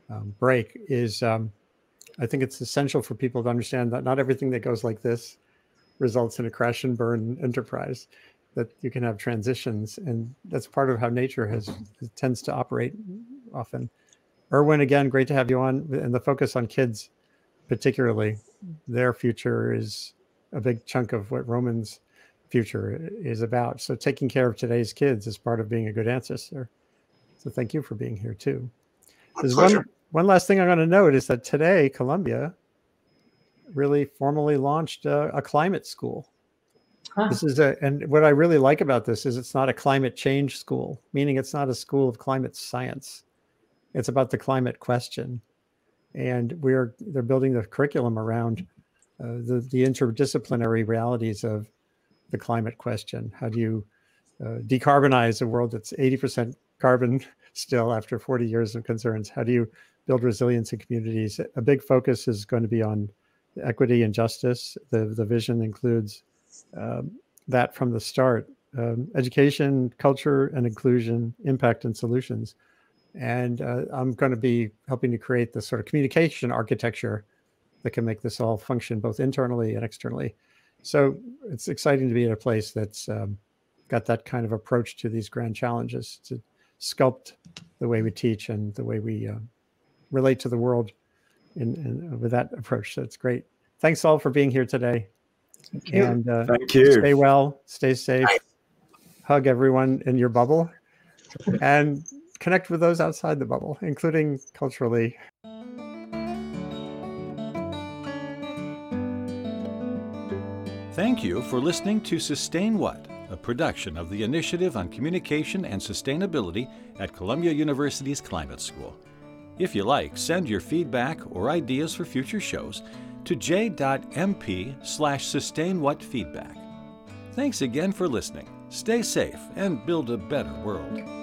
um, break, is um, I think it's essential for people to understand that not everything that goes like this results in a crash and burn enterprise that you can have transitions and that's part of how nature has tends to operate often irwin again great to have you on and the focus on kids particularly their future is a big chunk of what roman's future is about. So taking care of today's kids is part of being a good ancestor. So thank you for being here too. There's one, one last thing i'm going to note is that today columbia really formally launched a, a climate school. Huh. This is a, and what I really like about this is it's not a climate change school, meaning it's not a school of climate science. It's about the climate question, and we're they're building the curriculum around uh, the the interdisciplinary realities of the climate question. How do you uh, decarbonize a world that's eighty percent carbon still after forty years of concerns? How do you build resilience in communities? A big focus is going to be on equity and justice. The the vision includes um, that from the start um, education, culture and inclusion, impact and solutions. And uh, I'm going to be helping to create the sort of communication architecture that can make this all function both internally and externally. So it's exciting to be at a place that's um, got that kind of approach to these grand challenges to sculpt the way we teach and the way we uh, relate to the world in, in, with that approach. So it's great. Thanks all for being here today. Thank you. And uh, thank you. Stay well, stay safe, hug everyone in your bubble, and connect with those outside the bubble, including culturally. Thank you for listening to Sustain What, a production of the Initiative on Communication and Sustainability at Columbia University's Climate School. If you like, send your feedback or ideas for future shows to j.mp slash sustainwhatfeedback. Thanks again for listening. Stay safe and build a better world.